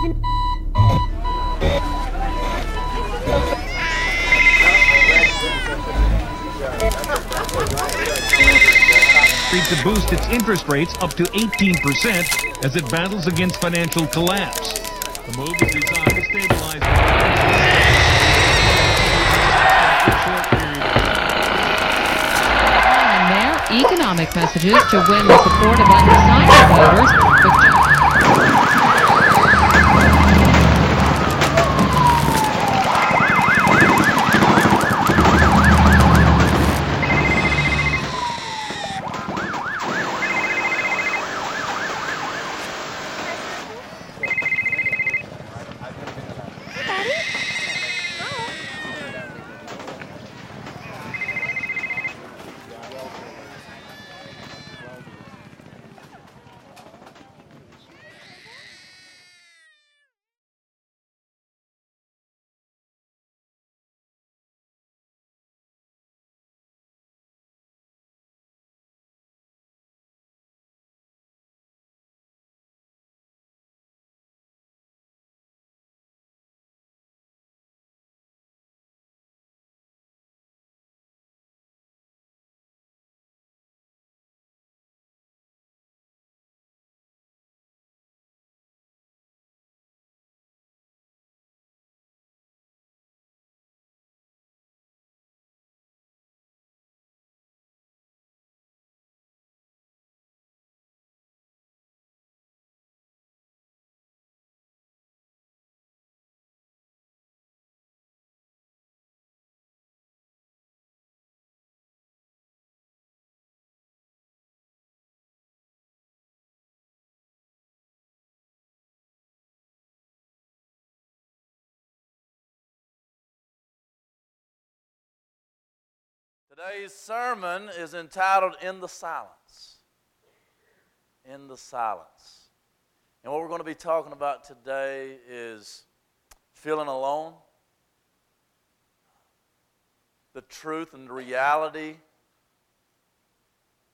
doesn't. to boost its interest rates up to 18% as it battles against financial collapse. The move is designed to stabilize And their economic messages to win the support of undecided voters. Today's sermon is entitled In the Silence. In the Silence. And what we're going to be talking about today is feeling alone, the truth and the reality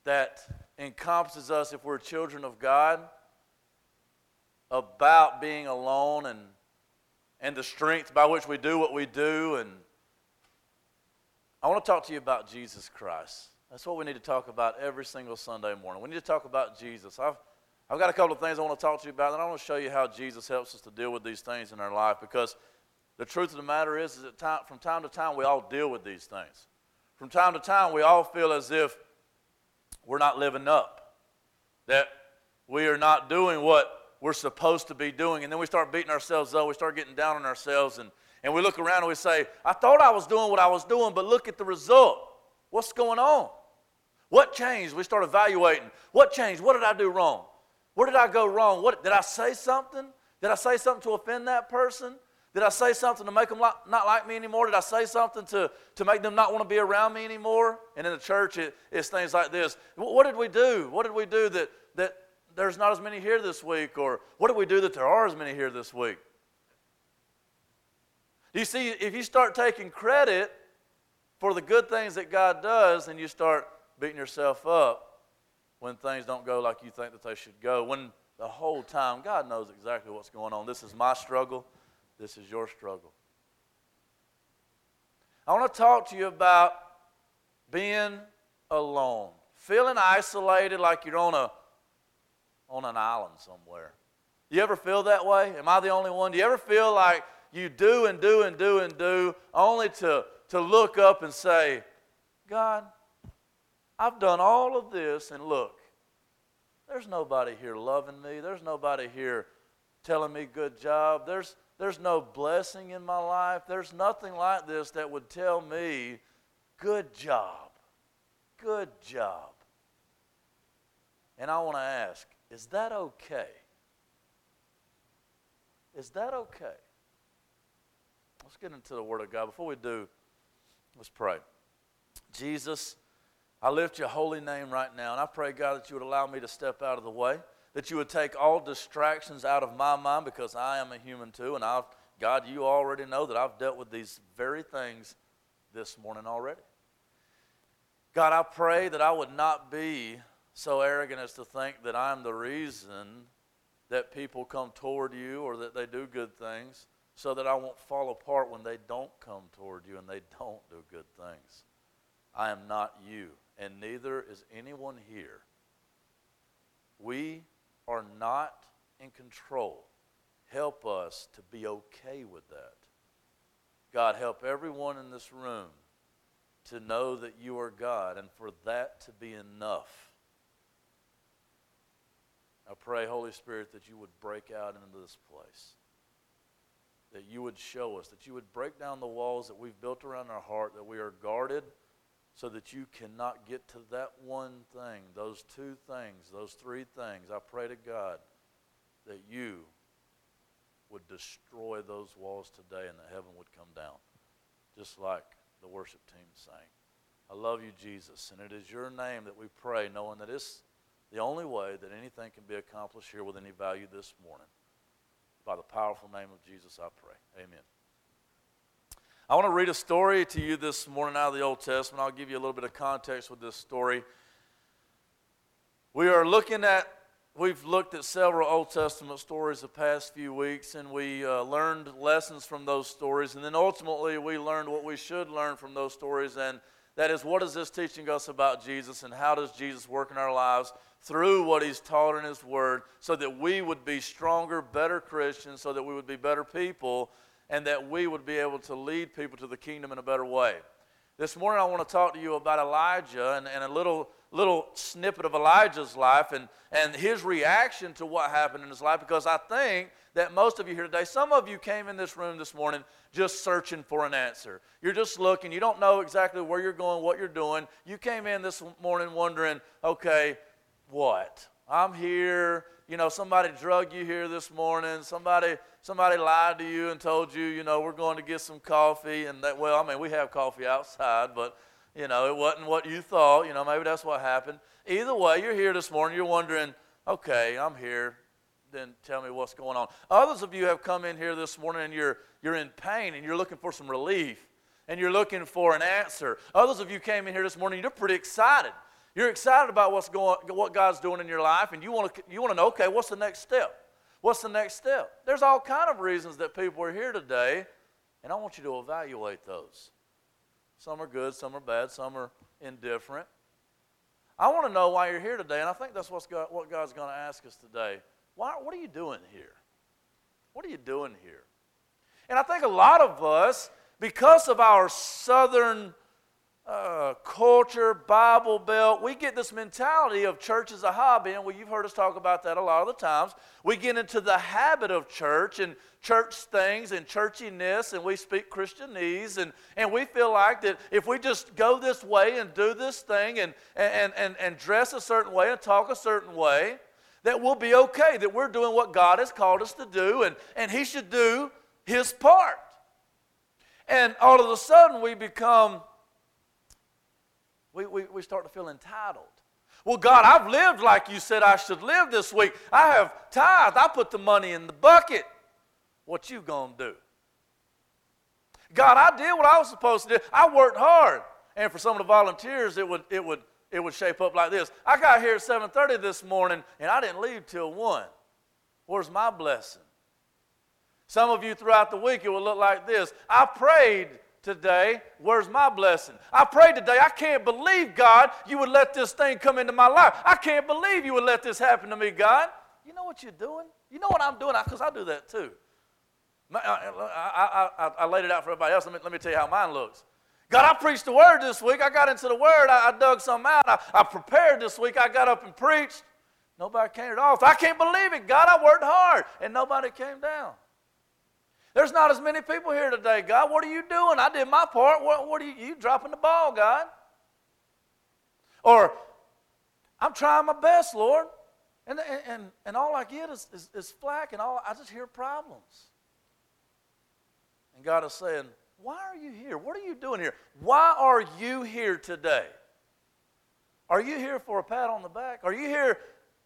that encompasses us if we're children of God about being alone and, and the strength by which we do what we do and I want to talk to you about Jesus Christ. That's what we need to talk about every single Sunday morning. We need to talk about Jesus. I've, I've got a couple of things I want to talk to you about, and I want to show you how Jesus helps us to deal with these things in our life because the truth of the matter is, is that time, from time to time we all deal with these things. From time to time we all feel as if we're not living up, that we are not doing what we're supposed to be doing, and then we start beating ourselves up, we start getting down on ourselves, and and we look around and we say, I thought I was doing what I was doing, but look at the result. What's going on? What changed? We start evaluating. What changed? What did I do wrong? Where did I go wrong? What, did I say something? Did I say something to offend that person? Did I say something to make them not like me anymore? Did I say something to, to make them not want to be around me anymore? And in the church, it, it's things like this. What did we do? What did we do that, that there's not as many here this week? Or what did we do that there are as many here this week? You see, if you start taking credit for the good things that God does, then you start beating yourself up when things don't go like you think that they should go. When the whole time, God knows exactly what's going on. This is my struggle, this is your struggle. I want to talk to you about being alone, feeling isolated like you're on a on an island somewhere. You ever feel that way? Am I the only one? Do you ever feel like you do and do and do and do, only to, to look up and say, God, I've done all of this, and look, there's nobody here loving me. There's nobody here telling me good job. There's, there's no blessing in my life. There's nothing like this that would tell me, good job. Good job. And I want to ask, is that okay? Is that okay? Let's get into the Word of God. Before we do, let's pray. Jesus, I lift your holy name right now, and I pray, God, that you would allow me to step out of the way, that you would take all distractions out of my mind because I am a human too, and I've, God, you already know that I've dealt with these very things this morning already. God, I pray that I would not be so arrogant as to think that I'm the reason that people come toward you or that they do good things so that I won't fall apart when they don't come toward you and they don't do good things. I am not you, and neither is anyone here. We are not in control. Help us to be okay with that. God, help everyone in this room to know that you are God and for that to be enough. I pray, Holy Spirit, that you would break out into this place, that you would show us, that you would break down the walls that we've built around our heart, that we are guarded so that you cannot get to that one thing, those two things, those three things. I pray to God that you would destroy those walls today and that heaven would come down, just like the worship team sang. I love you, Jesus, and it is your name that we pray, knowing that it's the only way that anything can be accomplished here with any value this morning. By the powerful name of Jesus, I pray. Amen. I want to read a story to you this morning out of the Old Testament. I'll give you a little bit of context with this story. We are looking at, we've looked at several Old Testament stories the past few weeks, and we uh, learned lessons from those stories. And then ultimately, we learned what we should learn from those stories. And that is, what is this teaching us about Jesus, and how does Jesus work in our lives through what he's taught in his word so that we would be stronger, better Christians, so that we would be better people, and that we would be able to lead people to the kingdom in a better way. This morning, I want to talk to you about Elijah and, and a little, little snippet of Elijah's life and, and his reaction to what happened in his life because I think that most of you here today, some of you came in this room this morning just searching for an answer. You're just looking, you don't know exactly where you're going, what you're doing. You came in this morning wondering, okay, what? I'm here. You know, somebody drug you here this morning. Somebody, somebody lied to you and told you, you know, we're going to get some coffee. And that, well, I mean, we have coffee outside, but, you know, it wasn't what you thought. You know, maybe that's what happened. Either way, you're here this morning. You're wondering, okay, I'm here. Then tell me what's going on. Others of you have come in here this morning and you're, you're in pain and you're looking for some relief and you're looking for an answer. Others of you came in here this morning, you're pretty excited you're excited about what's going, what God's doing in your life, and you want to, you want to know, okay, what's the next step? What's the next step? There's all kind of reasons that people are here today, and I want you to evaluate those. Some are good, some are bad, some are indifferent. I want to know why you're here today, and I think that's what's what God's going to ask us today. Why, what are you doing here? What are you doing here? And I think a lot of us, because of our southern uh, culture, Bible Belt, we get this mentality of church as a hobby, and well, you've heard us talk about that a lot of the times. We get into the habit of church and church things and churchiness, and we speak Christianese, and, and we feel like that if we just go this way and do this thing and, and, and, and dress a certain way and talk a certain way, that we'll be okay, that we're doing what God has called us to do, and, and He should do His part. And all of a sudden, we become we, we, we start to feel entitled. Well, God, I've lived like you said I should live this week. I have tithed. I put the money in the bucket. What you gonna do? God, I did what I was supposed to do. I worked hard. And for some of the volunteers, it would, it would, it would shape up like this. I got here at 7:30 this morning, and I didn't leave till one. Where's my blessing? Some of you throughout the week, it will look like this. I prayed today, where's my blessing? I prayed today, I can't believe, God, you would let this thing come into my life. I can't believe you would let this happen to me, God. You know what you're doing? You know what I'm doing? Because I do that too. Uh, uh, I, I, I, I, laid it out for everybody else. Let me, let me tell you how mine looks. God, I preached the word this week. I got into the word. I, I dug some out. I, I prepared this week. I got up and preached. Nobody came at all. I can't believe it. God, I worked hard. And nobody came down. There's not as many people here today. God, what are you doing? I did my part. What, what are you, you dropping the ball, God? Or, I'm trying my best, Lord. And, and, and all I get is, is, is flack, and all I just hear problems. And God is saying, Why are you here? What are you doing here? Why are you here today? Are you here for a pat on the back? Are you here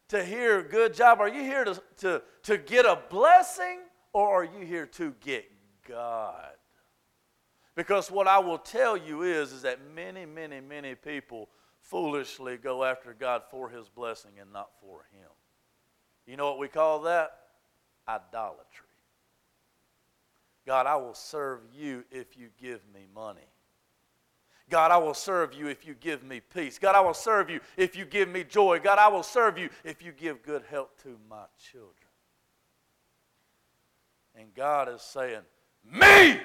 to hear good job? Are you here to, to, to get a blessing? Or are you here to get God? Because what I will tell you is, is that many, many, many people foolishly go after God for his blessing and not for him. You know what we call that? Idolatry. God, I will serve you if you give me money. God, I will serve you if you give me peace. God, I will serve you if you give me joy. God, I will serve you if you give good health to my children. And God is saying, Me!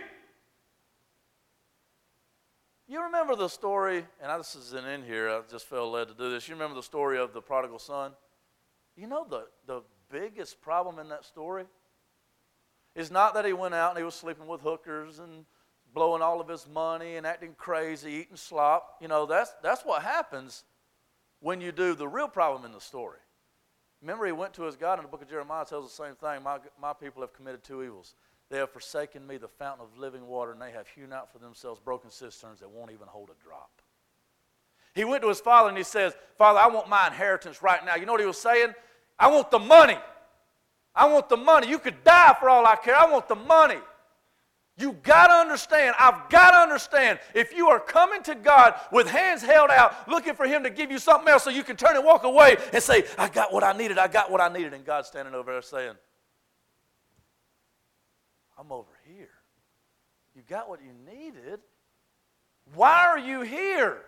You remember the story, and this isn't in here, I just felt led to do this. You remember the story of the prodigal son? You know the, the biggest problem in that story is not that he went out and he was sleeping with hookers and blowing all of his money and acting crazy, eating slop. You know, that's, that's what happens when you do the real problem in the story. Remember, he went to his God in the book of Jeremiah, tells the same thing. My, my people have committed two evils. They have forsaken me, the fountain of living water, and they have hewn out for themselves broken cisterns that won't even hold a drop. He went to his father and he says, Father, I want my inheritance right now. You know what he was saying? I want the money. I want the money. You could die for all I care. I want the money. Understand, I've got to understand, if you are coming to God with hands held out, looking for Him to give you something else so you can turn and walk away and say, I got what I needed, I got what I needed, and God's standing over there saying, I'm over here. You got what you needed. Why are you here?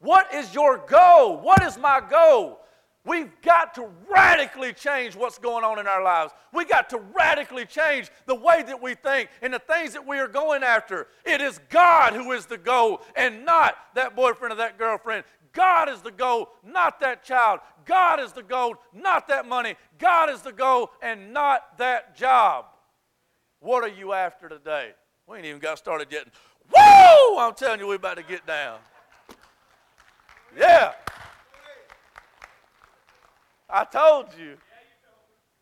What is your goal? What is my goal? We've got to radically change what's going on in our lives. We got to radically change the way that we think and the things that we are going after. It is God who is the goal and not that boyfriend or that girlfriend. God is the goal, not that child. God is the goal, not that money. God is the goal and not that job. What are you after today? We ain't even got started yet. Woo! I'm telling you, we're about to get down. Yeah. I told you.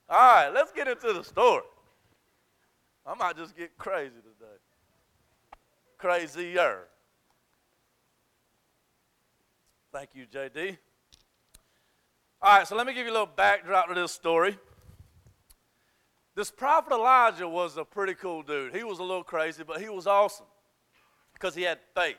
All right, let's get into the story. I might just get crazy today. Crazier. Thank you, JD. All right, so let me give you a little backdrop to this story. This prophet Elijah was a pretty cool dude. He was a little crazy, but he was awesome because he had faith.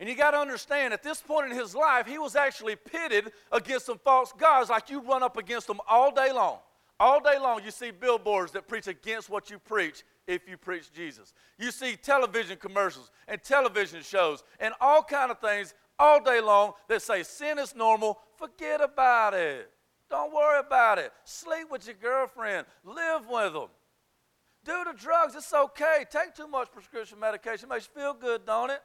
And you got to understand, at this point in his life, he was actually pitted against some false gods like you run up against them all day long. All day long, you see billboards that preach against what you preach if you preach Jesus. You see television commercials and television shows and all kind of things all day long that say sin is normal, forget about it. Don't worry about it. Sleep with your girlfriend, live with them. Do the drugs, it's okay. Take too much prescription medication, it makes you feel good, don't it?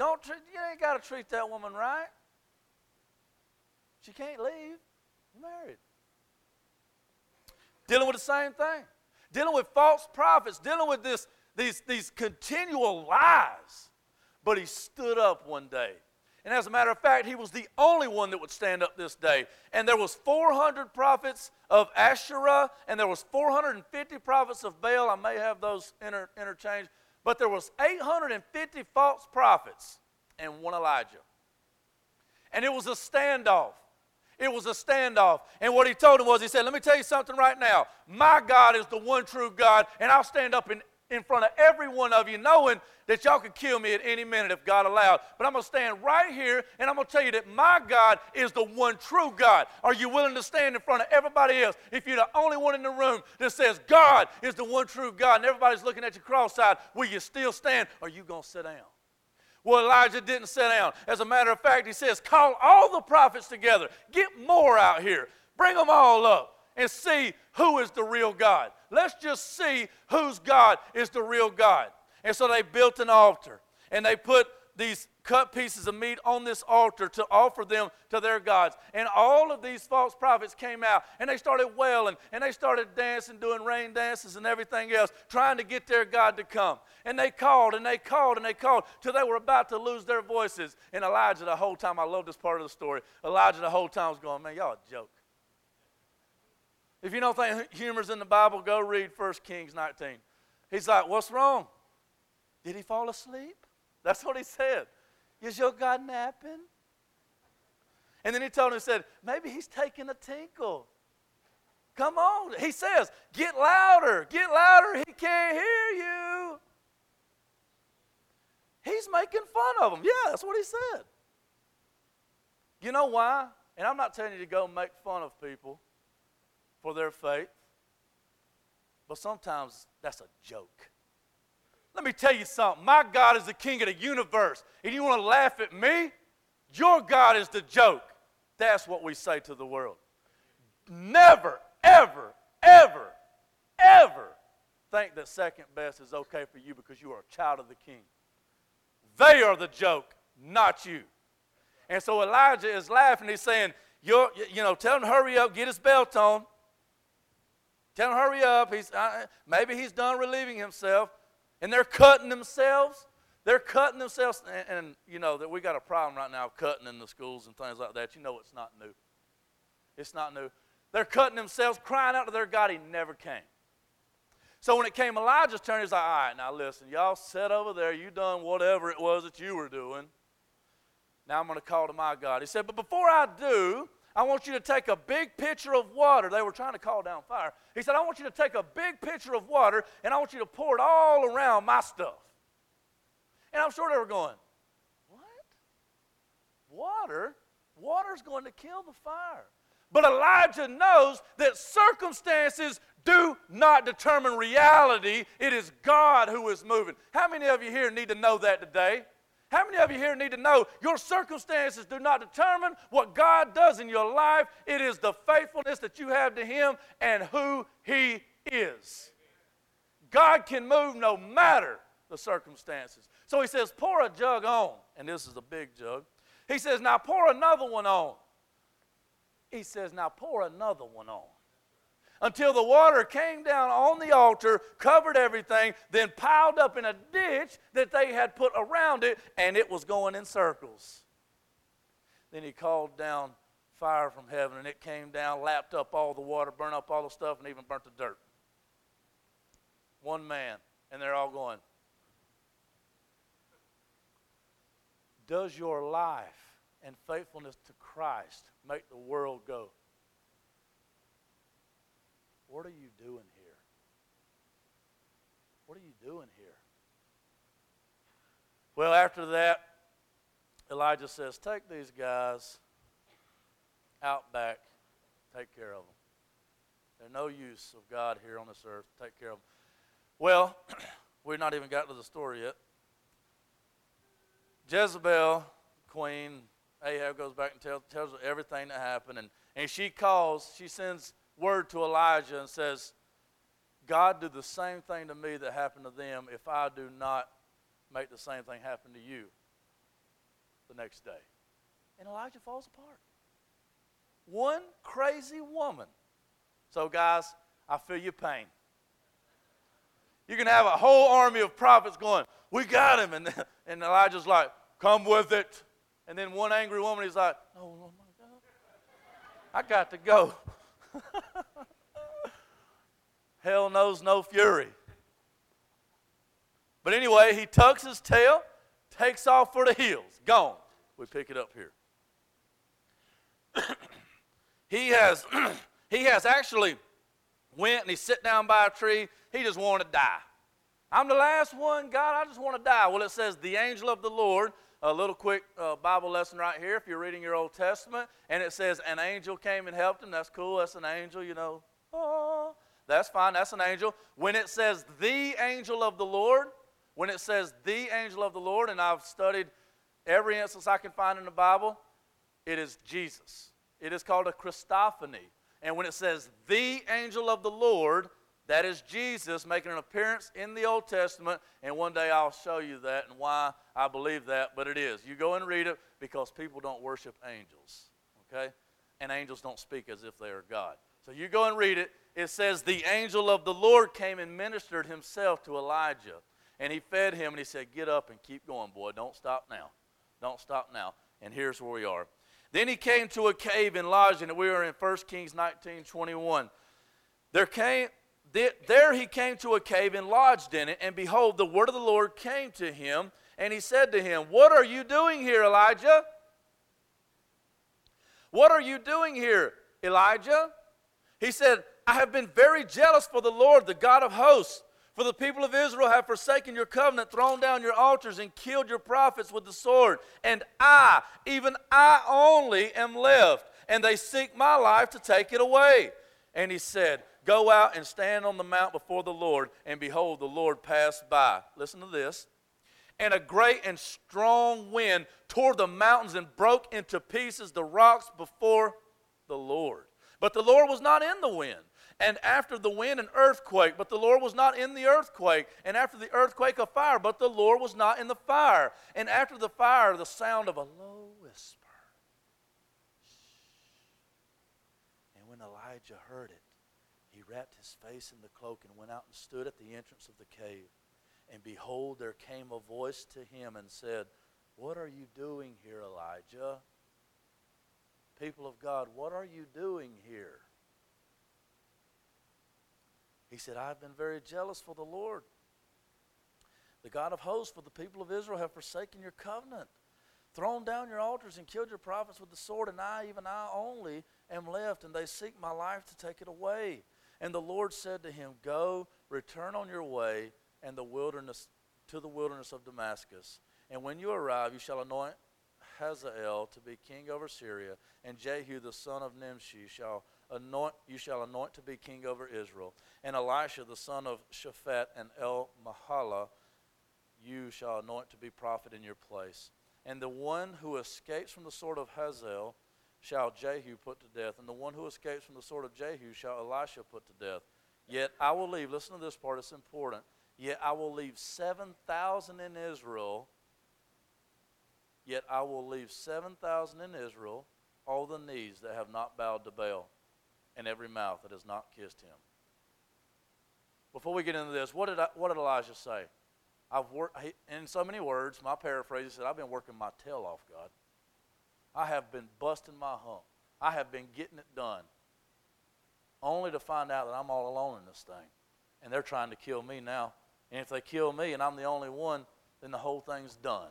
Don't you ain't got to treat that woman right. She can't leave. You're married. Dealing with the same thing. Dealing with false prophets, dealing with this, these, these continual lies. But he stood up one day. And as a matter of fact, he was the only one that would stand up this day. And there was 400 prophets of Asherah, and there was 450 prophets of Baal. I may have those inter- interchanged. But there was 850 false prophets and one Elijah. And it was a standoff. It was a standoff. And what he told him was, he said, Let me tell you something right now. My God is the one true God, and I'll stand up in, in front of every one of you, knowing that y'all could kill me at any minute if God allowed. But I'm going to stand right here and I'm going to tell you that my God is the one true God. Are you willing to stand in front of everybody else if you're the only one in the room that says God is the one true God and everybody's looking at you cross-eyed? Will you still stand or are you going to sit down? Well, Elijah didn't sit down. As a matter of fact, he says, Call all the prophets together. Get more out here. Bring them all up and see who is the real God. Let's just see whose God is the real God. And so they built an altar and they put these cut pieces of meat on this altar to offer them to their gods. And all of these false prophets came out and they started wailing and they started dancing, doing rain dances and everything else, trying to get their God to come. And they called and they called and they called till they were about to lose their voices. And Elijah, the whole time, I love this part of the story. Elijah, the whole time, was going, Man, y'all joke. If you don't think humor's in the Bible, go read 1 Kings 19. He's like, What's wrong? Did he fall asleep? That's what he said. Is your God napping? And then he told him, he said, maybe he's taking a tinkle. Come on. He says, get louder, get louder. He can't hear you. He's making fun of him. Yeah, that's what he said. You know why? And I'm not telling you to go make fun of people for their faith, but sometimes that's a joke. Let me tell you something. My God is the king of the universe. And you want to laugh at me? Your God is the joke. That's what we say to the world. Never, ever, ever, ever think that second best is okay for you because you are a child of the king. They are the joke, not you. And so Elijah is laughing. He's saying, you know, tell him to hurry up, get his belt on. Tell him hurry up. He's, uh, maybe he's done relieving himself. And they're cutting themselves. They're cutting themselves. And, and you know that we got a problem right now cutting in the schools and things like that. You know it's not new. It's not new. They're cutting themselves, crying out to their God. He never came. So when it came Elijah's turn, he's like, all right, now listen, y'all sit over there. You done whatever it was that you were doing. Now I'm going to call to my God. He said, but before I do, I want you to take a big pitcher of water. They were trying to call down fire. He said, I want you to take a big pitcher of water and I want you to pour it all around my stuff. And I'm sure they were going, What? Water? Water's going to kill the fire. But Elijah knows that circumstances do not determine reality. It is God who is moving. How many of you here need to know that today? How many of you here need to know your circumstances do not determine what God does in your life? It is the faithfulness that you have to Him and who He is. God can move no matter the circumstances. So He says, pour a jug on, and this is a big jug. He says, now pour another one on. He says, now pour another one on until the water came down on the altar, covered everything, then piled up in a ditch that they had put around it, and it was going in circles. Then he called down fire from heaven, and it came down, lapped up all the water, burned up all the stuff, and even burnt the dirt. One man, and they're all going, Does your life and faithfulness to Christ make the world go? What are you doing here? What are you doing here? Well, after that, Elijah says, Take these guys out back, take care of them. They're no use of God here on this earth. Take care of them. Well, we've not even gotten to the story yet. Jezebel, queen, Ahab goes back and tells, tells her everything that happened. And, and she calls, she sends word to Elijah and says, God, do the same thing to me that happened to them if I do not make the same thing happen to you the next day. And Elijah falls apart. One crazy woman. So, guys, I feel your pain. You can have a whole army of prophets going, We got him. And, and Elijah's like, Come with it. And then one angry woman, is like, Oh, oh my God. I got to go. Hell knows no fury. But anyway, he tucks his tail, takes off for the hills. Gone. We pick it up here. he has he has actually went and he sit down by a tree. He just wanted to die. I'm the last one, God. I just want to die. Well, it says the angel of the Lord a little quick uh, Bible lesson right here if you're reading your Old Testament. And it says, an angel came and helped him. That's cool. That's an angel, you know. Oh, that's fine. That's an angel. When it says the angel of the Lord, when it says the angel of the Lord, and I've studied every instance I can find in the Bible, it is Jesus. It is called a Christophany. And when it says the angel of the Lord, that is Jesus making an appearance in the Old Testament, and one day I'll show you that and why I believe that, but it is. You go and read it because people don't worship angels, okay? And angels don't speak as if they are God. So you go and read it. It says, The angel of the Lord came and ministered himself to Elijah, and he fed him, and he said, Get up and keep going, boy. Don't stop now. Don't stop now. And here's where we are. Then he came to a cave and lodged, and we are in 1 Kings 19 21. There came there he came to a cave and lodged in it, and behold, the word of the Lord came to him, and he said to him, What are you doing here, Elijah? What are you doing here, Elijah? He said, I have been very jealous for the Lord, the God of hosts. For the people of Israel have forsaken your covenant, thrown down your altars, and killed your prophets with the sword. And I, even I only, am left and they seek my life to take it away. And he said, Go out and stand on the mount before the Lord, and behold, the Lord passed by. Listen to this. And a great and strong wind tore the mountains and broke into pieces the rocks before the Lord. But the Lord was not in the wind. And after the wind, an earthquake, but the Lord was not in the earthquake. And after the earthquake, a fire, but the Lord was not in the fire. And after the fire, the sound of a low whisper. And when Elijah heard it, he wrapped his face in the cloak and went out and stood at the entrance of the cave. And behold, there came a voice to him and said, What are you doing here, Elijah? People of God, what are you doing here? He said, I've been very jealous for the Lord. The God of hosts, for the people of Israel have forsaken your covenant, thrown down your altars, and killed your prophets with the sword, and I, even I only, am left, and they seek my life to take it away. And the Lord said to him, Go, return on your way, and the wilderness to the wilderness of Damascus. And when you arrive, you shall anoint Hazael to be king over Syria, and Jehu the son of Nimshi shall anoint you shall anoint to be king over Israel, and Elisha the son of Shaphat and El Mahala you shall anoint to be prophet in your place. And the one who escapes from the sword of Hazael shall Jehu put to death, and the one who escapes from the sword of Jehu shall Elisha put to death. Yet I will leave, listen to this part, it's important. Yet I will leave 7,000 in Israel. Yet I will leave 7,000 in Israel, all the knees that have not bowed to Baal, and every mouth that has not kissed him. Before we get into this, what did, I, what did Elijah say? I've worked, in so many words, my paraphrase, he said, I've been working my tail off, God. I have been busting my hump. I have been getting it done. Only to find out that I'm all alone in this thing. And they're trying to kill me now. And if they kill me and I'm the only one, then the whole thing's done.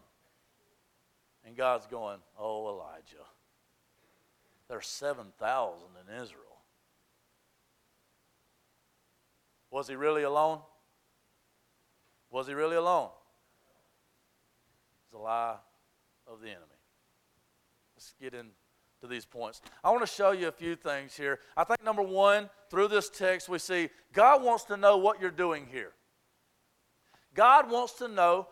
And God's going, Oh, Elijah, there's 7,000 in Israel. Was he really alone? Was he really alone? It's a lie of the enemy. Get into these points. I want to show you a few things here. I think number one, through this text, we see God wants to know what you're doing here. God wants to know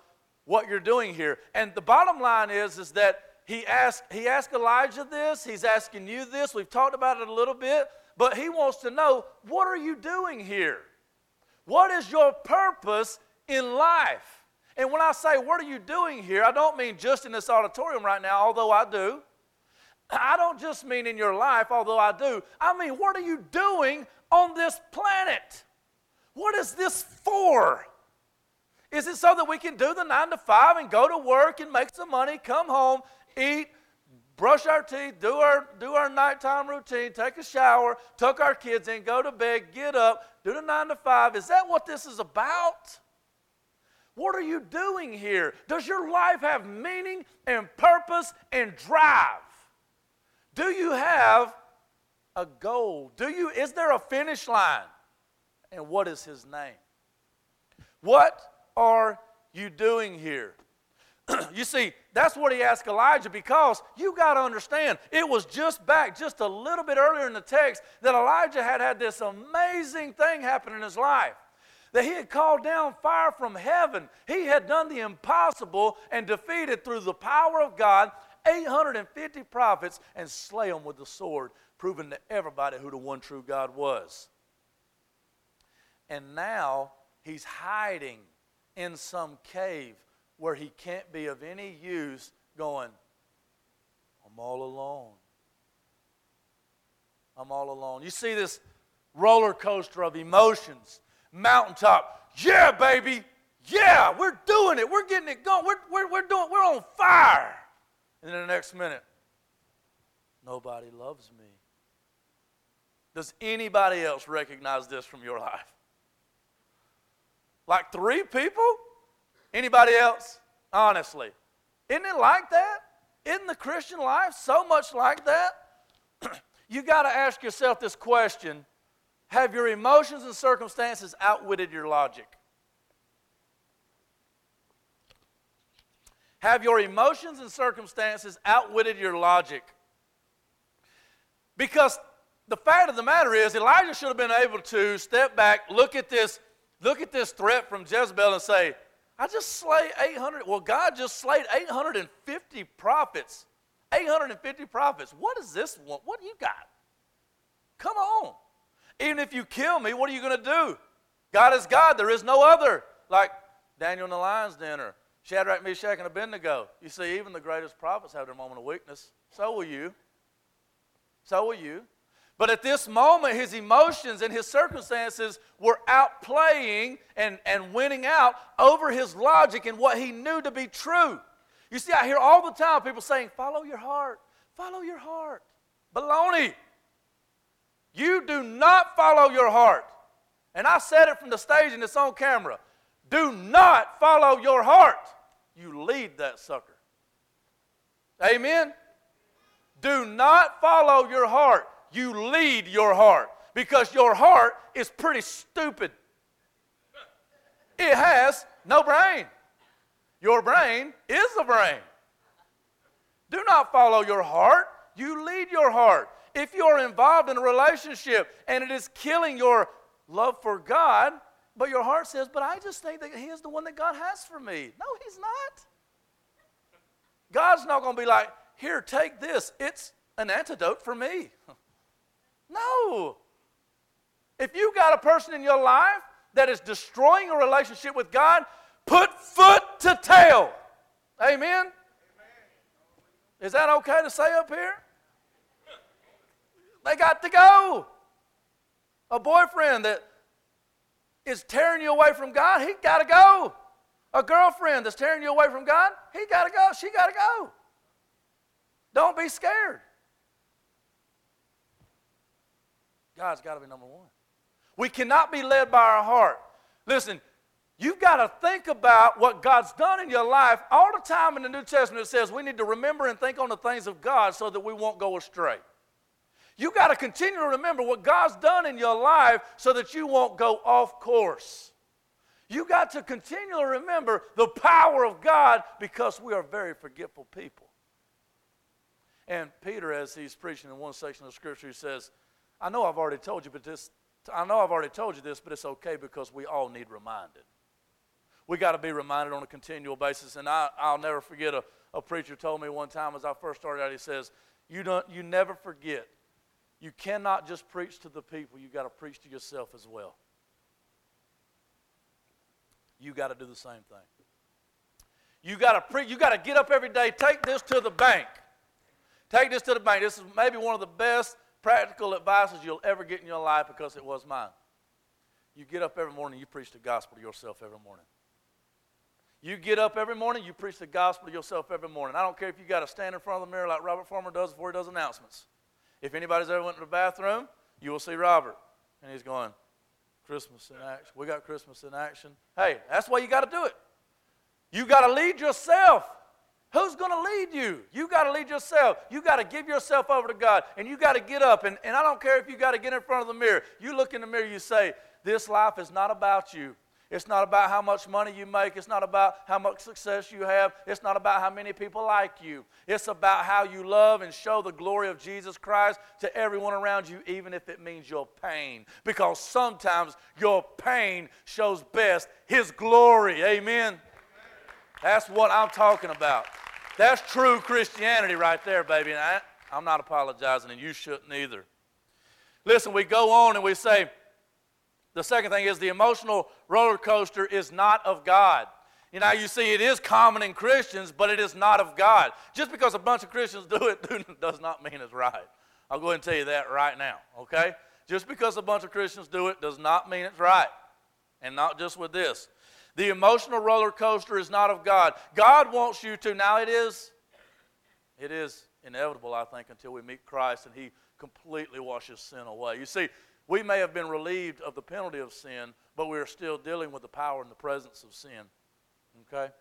what you're doing here. And the bottom line is, is that he asked, he asked Elijah this, he's asking you this. We've talked about it a little bit, but he wants to know what are you doing here? What is your purpose in life? And when I say, What are you doing here? I don't mean just in this auditorium right now, although I do. I don't just mean in your life, although I do. I mean, what are you doing on this planet? What is this for? Is it so that we can do the nine to five and go to work and make some money, come home, eat, brush our teeth, do our, do our nighttime routine, take a shower, tuck our kids in, go to bed, get up, do the nine to five? Is that what this is about? What are you doing here? Does your life have meaning and purpose and drive? Do you have a goal? Do you is there a finish line? And what is his name? What are you doing here? you see, that's what he asked Elijah because you got to understand, it was just back, just a little bit earlier in the text, that Elijah had had this amazing thing happen in his life. That he had called down fire from heaven. He had done the impossible and defeated through the power of God 850 prophets and slay them with the sword, proving to everybody who the one true God was. And now he's hiding in some cave where he can't be of any use, going, I'm all alone. I'm all alone. You see this roller coaster of emotions, mountaintop. Yeah, baby. Yeah, we're doing it. We're getting it going. We're, we're, we're doing we're on fire. And then the next minute, nobody loves me. Does anybody else recognize this from your life? Like three people? Anybody else? Honestly. Isn't it like that? Isn't the Christian life so much like that? you got to ask yourself this question Have your emotions and circumstances outwitted your logic? Have your emotions and circumstances outwitted your logic? Because the fact of the matter is, Elijah should have been able to step back, look at this, look at this threat from Jezebel, and say, I just slayed 800. Well, God just slayed 850 prophets. 850 prophets. What is this one? What do you got? Come on. Even if you kill me, what are you going to do? God is God. There is no other. Like Daniel in the lion's den or Shadrach, Meshach, and Abednego. You see, even the greatest prophets have their moment of weakness. So will you. So will you. But at this moment, his emotions and his circumstances were outplaying and, and winning out over his logic and what he knew to be true. You see, I hear all the time people saying, follow your heart, follow your heart. Baloney. You do not follow your heart. And I said it from the stage and it's on camera. Do not follow your heart. You lead that sucker. Amen? Do not follow your heart. You lead your heart because your heart is pretty stupid. It has no brain. Your brain is the brain. Do not follow your heart. You lead your heart. If you're involved in a relationship and it is killing your love for God, but your heart says, But I just think that He is the one that God has for me. No, He's not. God's not going to be like, Here, take this. It's an antidote for me. No. If you've got a person in your life that is destroying a relationship with God, put foot to tail. Amen? Is that okay to say up here? They got to go. A boyfriend that is tearing you away from God, he got to go. A girlfriend that's tearing you away from God, he got to go. She got to go. Don't be scared. God's got to be number one. We cannot be led by our heart. Listen, you've got to think about what God's done in your life. All the time in the New Testament, it says we need to remember and think on the things of God so that we won't go astray. You got to continue to remember what God's done in your life so that you won't go off course. You got to continually remember the power of God because we are very forgetful people. And Peter, as he's preaching in one section of Scripture, he says, I know I've already told you, but this, I know I've already told you this, but it's okay because we all need reminded. We got to be reminded on a continual basis. And I, I'll never forget a, a preacher told me one time as I first started out, he says, you, don't, you never forget. You cannot just preach to the people, you got to preach to yourself as well. You got to do the same thing. You got to pre- you got to get up every day, take this to the bank. Take this to the bank. This is maybe one of the best practical advices you'll ever get in your life because it was mine. You get up every morning, you preach the gospel to yourself every morning. You get up every morning, you preach the gospel to yourself every morning. I don't care if you got to stand in front of the mirror like Robert Farmer does before he does announcements. If anybody's ever went to the bathroom, you will see Robert. And he's going, Christmas in action. We got Christmas in action. Hey, that's why you got to do it. You got to lead yourself. Who's going to lead you? You got to lead yourself. You got to give yourself over to God. And you got to get up. And, and I don't care if you got to get in front of the mirror. You look in the mirror, you say, This life is not about you. It's not about how much money you make. It's not about how much success you have. It's not about how many people like you. It's about how you love and show the glory of Jesus Christ to everyone around you, even if it means your pain. Because sometimes your pain shows best His glory. Amen. That's what I'm talking about. That's true Christianity right there, baby. And I, I'm not apologizing, and you shouldn't either. Listen, we go on and we say, the second thing is the emotional roller coaster is not of God. You know, you see, it is common in Christians, but it is not of God. Just because a bunch of Christians do it does not mean it's right. I'll go ahead and tell you that right now, okay? Just because a bunch of Christians do it does not mean it's right. And not just with this. The emotional roller coaster is not of God. God wants you to. Now it is, it is inevitable, I think, until we meet Christ and He completely washes sin away. You see, we may have been relieved of the penalty of sin, but we are still dealing with the power and the presence of sin. Okay?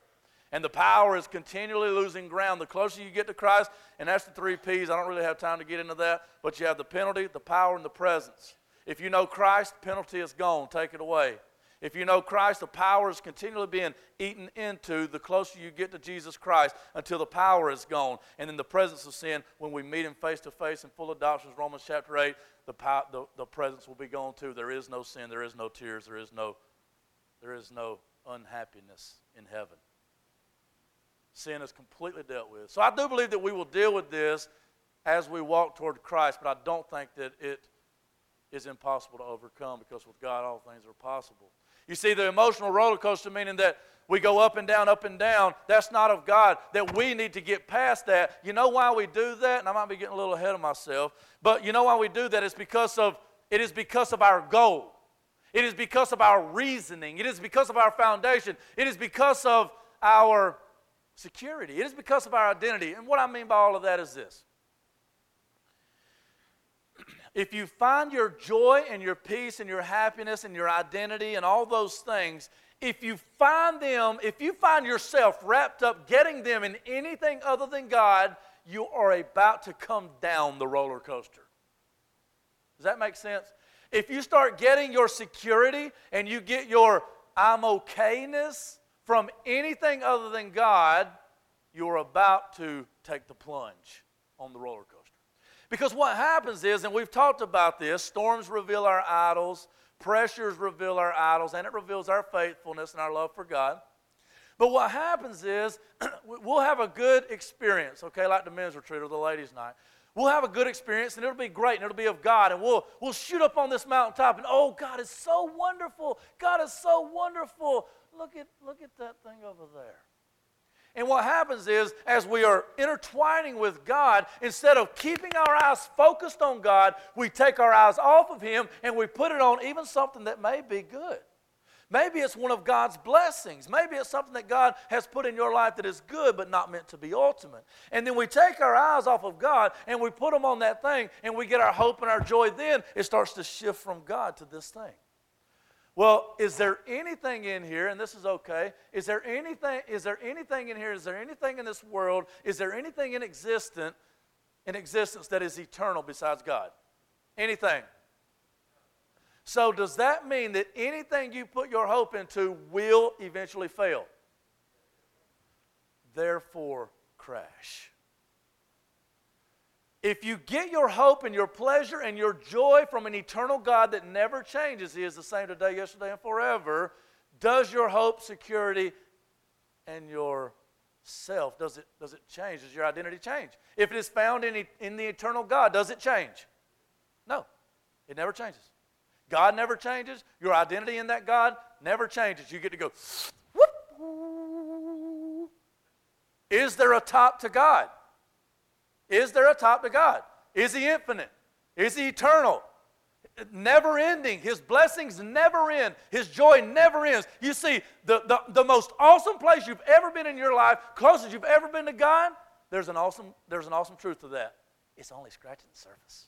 And the power is continually losing ground. The closer you get to Christ, and that's the three P's. I don't really have time to get into that, but you have the penalty, the power, and the presence. If you know Christ, penalty is gone. Take it away. If you know Christ, the power is continually being eaten into the closer you get to Jesus Christ until the power is gone. And in the presence of sin, when we meet Him face to face in full adoption, Romans chapter 8, the, power, the, the presence will be gone too. There is no sin, there is no tears, there is no, there is no unhappiness in heaven. Sin is completely dealt with. So I do believe that we will deal with this as we walk toward Christ, but I don't think that it is impossible to overcome because with God all things are possible. You see, the emotional roller coaster, meaning that we go up and down, up and down, that's not of God. That we need to get past that. You know why we do that? And I might be getting a little ahead of myself, but you know why we do that? It's because of it is because of our goal. It is because of our reasoning. It is because of our foundation. It is because of our security. It is because of our identity. And what I mean by all of that is this if you find your joy and your peace and your happiness and your identity and all those things, if you find them, if you find yourself wrapped up getting them in anything other than God, you are about to come down the roller coaster. Does that make sense? If you start getting your security and you get your I'm okayness from anything other than God, you're about to take the plunge on the roller coaster. Because what happens is, and we've talked about this, storms reveal our idols, pressures reveal our idols, and it reveals our faithfulness and our love for God. But what happens is, we'll have a good experience, okay, like the men's retreat or the ladies' night. We'll have a good experience and it'll be great and it'll be of God. And we'll, we'll shoot up on this mountaintop and, oh, God is so wonderful. God is so wonderful. Look at, look at that thing over there. And what happens is, as we are intertwining with God, instead of keeping our eyes focused on God, we take our eyes off of Him and we put it on even something that may be good. Maybe it's one of God's blessings. Maybe it's something that God has put in your life that is good but not meant to be ultimate. And then we take our eyes off of God and we put them on that thing and we get our hope and our joy. Then it starts to shift from God to this thing. Well, is there anything in here, and this is okay, is there anything, is there anything in here, is there anything in this world, is there anything in existence, in existence that is eternal besides God? Anything. So does that mean that anything you put your hope into will eventually fail? Therefore, crash. If you get your hope and your pleasure and your joy from an eternal God that never changes, He is the same today, yesterday, and forever, does your hope, security, and your self, does it, does it change? Does your identity change? If it is found in, in the eternal God, does it change? No, it never changes. God never changes. Your identity in that God never changes. You get to go, whoop. Is there a top to God? Is there a top to God? Is He infinite? Is He eternal? Never ending. His blessings never end. His joy never ends. You see, the, the, the most awesome place you've ever been in your life, closest you've ever been to God, there's an awesome, there's an awesome truth to that. It's only scratching the surface.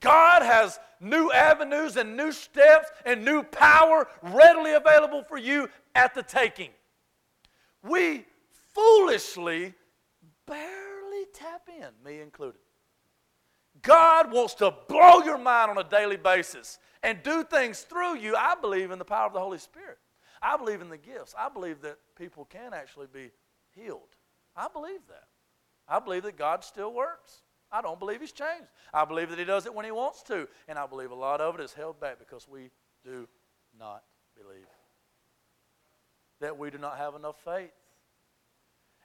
God has new avenues and new steps and new power readily available for you at the taking. We foolishly bear tap in, me included. God wants to blow your mind on a daily basis and do things through you. I believe in the power of the Holy Spirit. I believe in the gifts. I believe that people can actually be healed. I believe that. I believe that God still works. I don't believe He's changed. I believe that He does it when He wants to. And I believe a lot of it is held back because we do not believe. That we do not have enough faith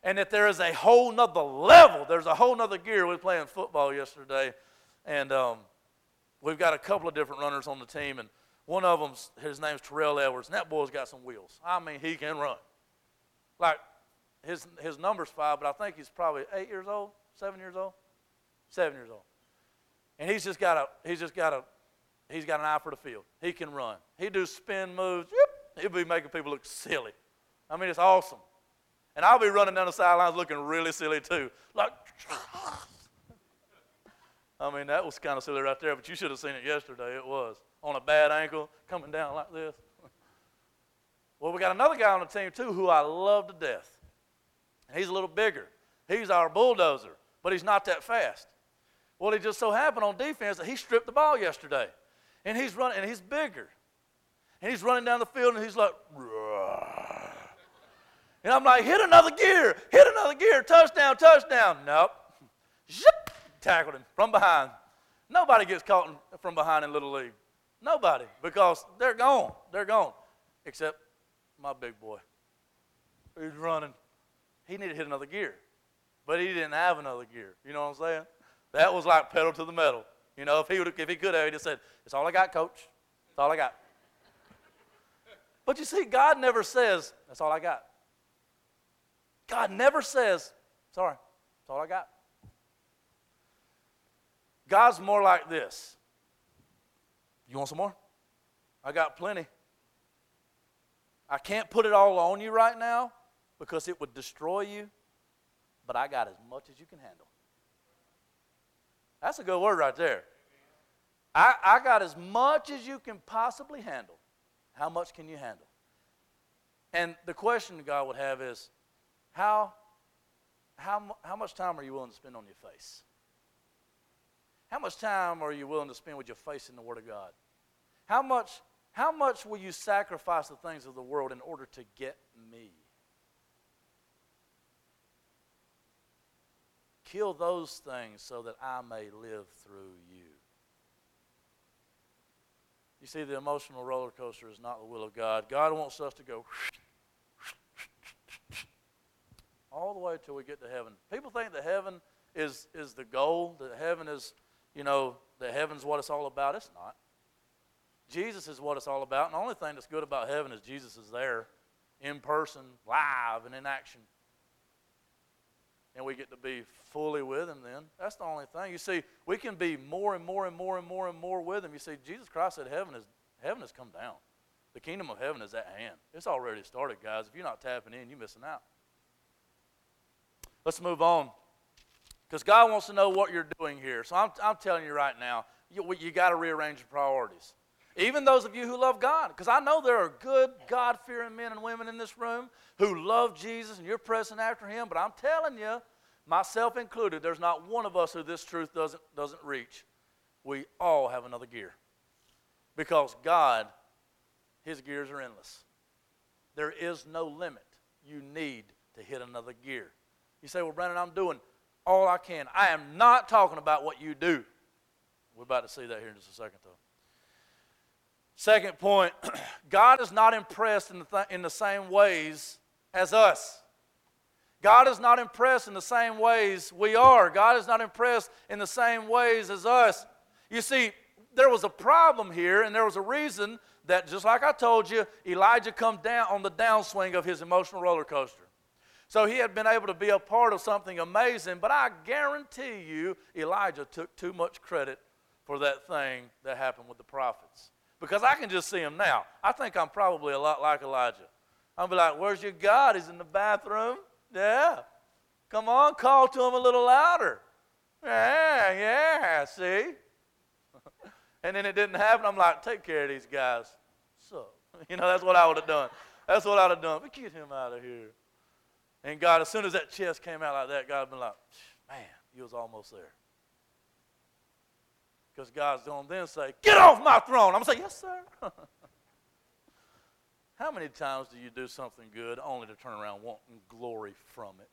and that there is a whole nother level. There's a whole nother gear. We were playing football yesterday, and um, we've got a couple of different runners on the team, and one of them, his name's Terrell Edwards, and that boy's got some wheels. I mean, he can run. Like his his number's five, but I think he's probably eight years old, seven years old, seven years old, and he's just got a he's just got a he's got an eye for the field. He can run. He do spin moves. He'll be making people look silly. I mean, it's awesome. And I'll be running down the sidelines looking really silly too. Like, I mean, that was kind of silly right there, but you should have seen it yesterday. It was on a bad ankle, coming down like this. well, we got another guy on the team too who I love to death. He's a little bigger. He's our bulldozer, but he's not that fast. Well, it just so happened on defense that he stripped the ball yesterday. And he's running, and he's bigger. and he's running down the field, and he's like, "Rah." And I'm like, hit another gear, hit another gear, touchdown, touchdown. Nope. Zip, tackled him from behind. Nobody gets caught in, from behind in Little League. Nobody, because they're gone. They're gone, except my big boy. He's running. He needed to hit another gear, but he didn't have another gear. You know what I'm saying? That was like pedal to the metal. You know, if he would, if he could have, he'd have said, "It's all I got, coach. It's all I got." But you see, God never says, "That's all I got." God never says, "Sorry, that's all I got." God's more like this. You want some more? I got plenty. I can't put it all on you right now because it would destroy you, but I got as much as you can handle. That's a good word right there. I, I got as much as you can possibly handle. How much can you handle? And the question God would have is how, how, how much time are you willing to spend on your face? How much time are you willing to spend with your face in the Word of God? How much, how much will you sacrifice the things of the world in order to get me? Kill those things so that I may live through you. You see, the emotional roller coaster is not the will of God. God wants us to go all the way till we get to heaven. People think that heaven is, is the goal, that heaven is, you know, that heaven's what it's all about. It's not. Jesus is what it's all about. And the only thing that's good about heaven is Jesus is there in person, live, and in action and we get to be fully with him then. That's the only thing. You see, we can be more and more and more and more and more with him. You see, Jesus Christ said heaven is heaven has come down. The kingdom of heaven is at hand. It's already started, guys. If you're not tapping in, you're missing out. Let's move on. Because God wants to know what you're doing here. So I'm, I'm telling you right now, you, you got to rearrange your priorities. Even those of you who love God, because I know there are good, God fearing men and women in this room who love Jesus and you're pressing after Him, but I'm telling you, myself included, there's not one of us who this truth doesn't, doesn't reach. We all have another gear. Because God, His gears are endless. There is no limit. You need to hit another gear. You say, Well, Brandon, I'm doing all I can. I am not talking about what you do. We're about to see that here in just a second, though. Second point God is not impressed in the, th- in the same ways as us. God is not impressed in the same ways we are. God is not impressed in the same ways as us. You see, there was a problem here, and there was a reason that, just like I told you, Elijah come down on the downswing of his emotional roller coaster. So he had been able to be a part of something amazing, but I guarantee you, Elijah took too much credit for that thing that happened with the prophets because I can just see him now. I think I'm probably a lot like Elijah. I'll be like, Where's your God? He's in the bathroom. Yeah. Come on, call to him a little louder. Yeah, yeah, see? and then it didn't happen. I'm like, Take care of these guys. So, you know, that's what I would have done. That's what I'd have done. But get him out of here. And God, as soon as that chest came out like that, God been like, Man, you was almost there. Because God's going to then say, Get off my throne. I'm going to say, Yes, sir. How many times do you do something good only to turn around wanting glory from it?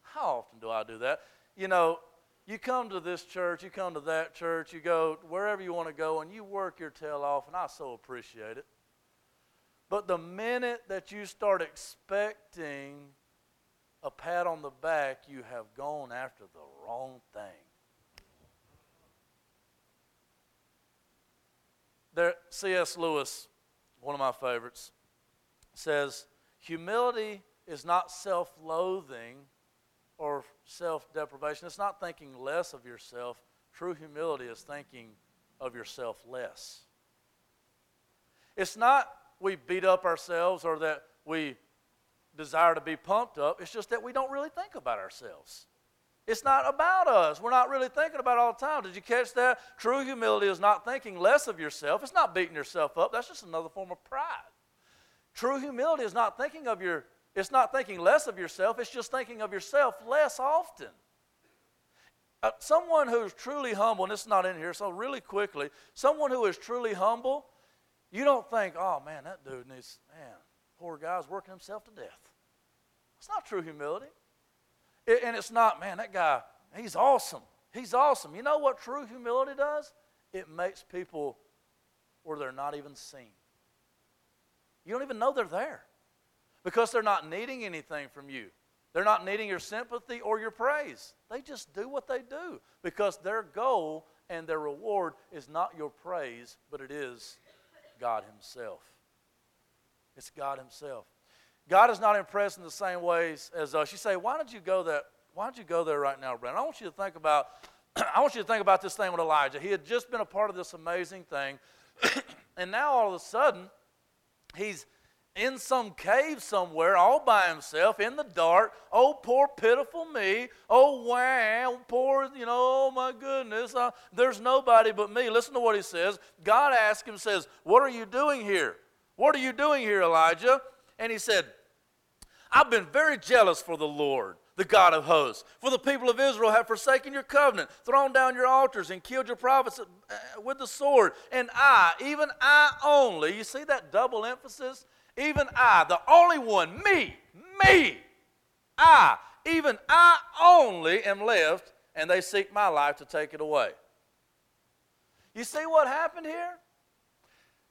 How often do I do that? You know, you come to this church, you come to that church, you go wherever you want to go, and you work your tail off, and I so appreciate it. But the minute that you start expecting a pat on the back, you have gone after the wrong thing. There, C.S. Lewis, one of my favorites, says, Humility is not self loathing or self deprivation. It's not thinking less of yourself. True humility is thinking of yourself less. It's not we beat up ourselves or that we desire to be pumped up. It's just that we don't really think about ourselves. It's not about us. We're not really thinking about all the time. Did you catch that? True humility is not thinking less of yourself. It's not beating yourself up. That's just another form of pride. True humility is not thinking of your it's not thinking less of yourself, it's just thinking of yourself less often. Uh, someone who's truly humble, and it's not in here, so really quickly, someone who is truly humble, You don't think, oh man, that dude needs, man, poor guy's working himself to death. It's not true humility. It, and it's not, man, that guy, he's awesome. He's awesome. You know what true humility does? It makes people where they're not even seen. You don't even know they're there because they're not needing anything from you. They're not needing your sympathy or your praise. They just do what they do because their goal and their reward is not your praise, but it is God Himself. It's God Himself. God is not impressed in the same ways as us. You say, why don't you go there? Why don't you go there right now, Brandon? I want you to think about I want you to think about this thing with Elijah. He had just been a part of this amazing thing, and now all of a sudden, he's in some cave somewhere all by himself in the dark. Oh, poor pitiful me. Oh, wow, poor, you know, oh my goodness. Uh, there's nobody but me. Listen to what he says. God asks him, says, What are you doing here? What are you doing here, Elijah? And he said, I've been very jealous for the Lord the God of hosts. For the people of Israel have forsaken your covenant, thrown down your altars, and killed your prophets uh, with the sword. And I, even I only, you see that double emphasis? Even I, the only one, me, me, I, even I only am left, and they seek my life to take it away. You see what happened here?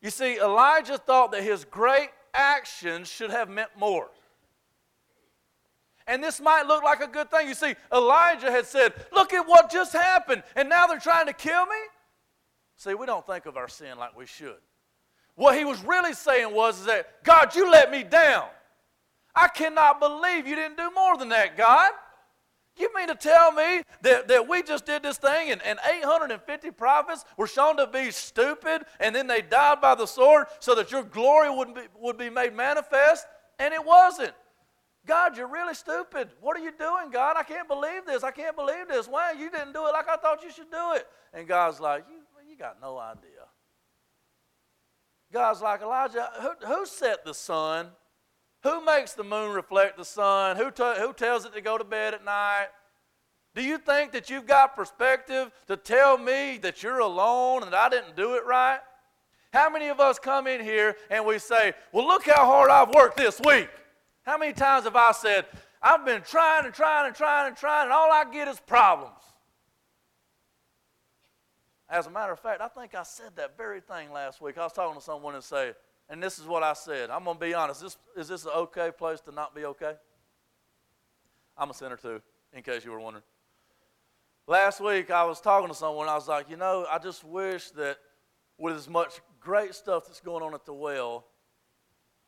You see, Elijah thought that his great actions should have meant more. And this might look like a good thing. You see, Elijah had said, Look at what just happened, and now they're trying to kill me. See, we don't think of our sin like we should. What he was really saying was that, God, you let me down. I cannot believe you didn't do more than that, God. You mean to tell me that, that we just did this thing and, and 850 prophets were shown to be stupid and then they died by the sword so that your glory would be, would be made manifest? And it wasn't. God, you're really stupid. What are you doing, God? I can't believe this. I can't believe this. Why? You didn't do it like I thought you should do it. And God's like, you, you got no idea. God's like, Elijah, who, who set the sun? Who makes the moon reflect the sun? Who, t- who tells it to go to bed at night? Do you think that you've got perspective to tell me that you're alone and I didn't do it right? How many of us come in here and we say, Well, look how hard I've worked this week? How many times have I said, I've been trying and trying and trying and trying, and all I get is problems? As a matter of fact, I think I said that very thing last week. I was talking to someone and say, and this is what I said. I'm going to be honest. Is this, is this an okay place to not be okay? I'm a sinner too, in case you were wondering. Last week, I was talking to someone. I was like, you know, I just wish that with as much great stuff that's going on at the well,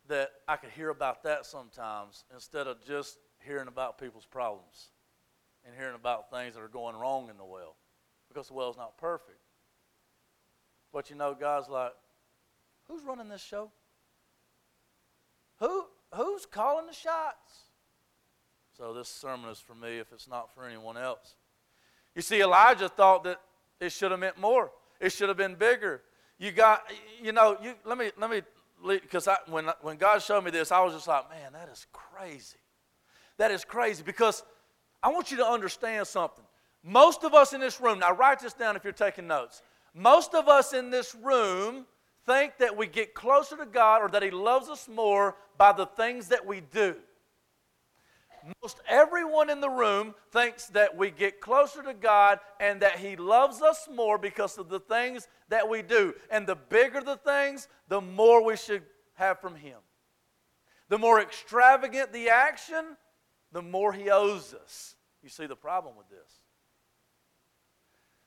that I could hear about that sometimes instead of just hearing about people's problems and hearing about things that are going wrong in the well because the well's not perfect. But you know, God's like, who's running this show? Who, who's calling the shots? So this sermon is for me if it's not for anyone else. You see, Elijah thought that it should have meant more. It should have been bigger. You got, you know, you let me let me because when, when God showed me this, I was just like, man, that is crazy. That is crazy because I want you to understand something. Most of us in this room, now write this down if you're taking notes. Most of us in this room think that we get closer to God or that He loves us more by the things that we do. Most everyone in the room thinks that we get closer to God and that He loves us more because of the things that we do. And the bigger the things, the more we should have from Him. The more extravagant the action, the more He owes us. You see the problem with this.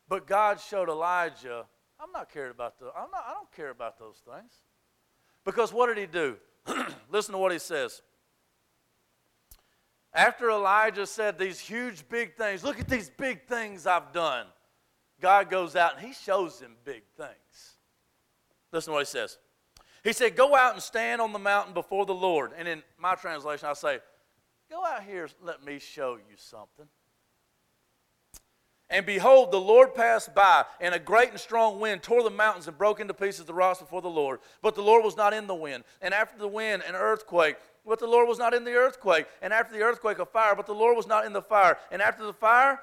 But God showed Elijah, I'm not cared about the, I'm not, I don't care about those things. Because what did he do? Listen to what he says. After Elijah said these huge, big things, look at these big things I've done, God goes out and he shows him big things. Listen to what he says. He said, Go out and stand on the mountain before the Lord. And in my translation, I say, Go out here, let me show you something. And behold, the Lord passed by, and a great and strong wind tore the mountains and broke into pieces the rocks before the Lord. But the Lord was not in the wind. And after the wind, an earthquake but the Lord was not in the earthquake. And after the earthquake, a fire, but the Lord was not in the fire. And after the fire,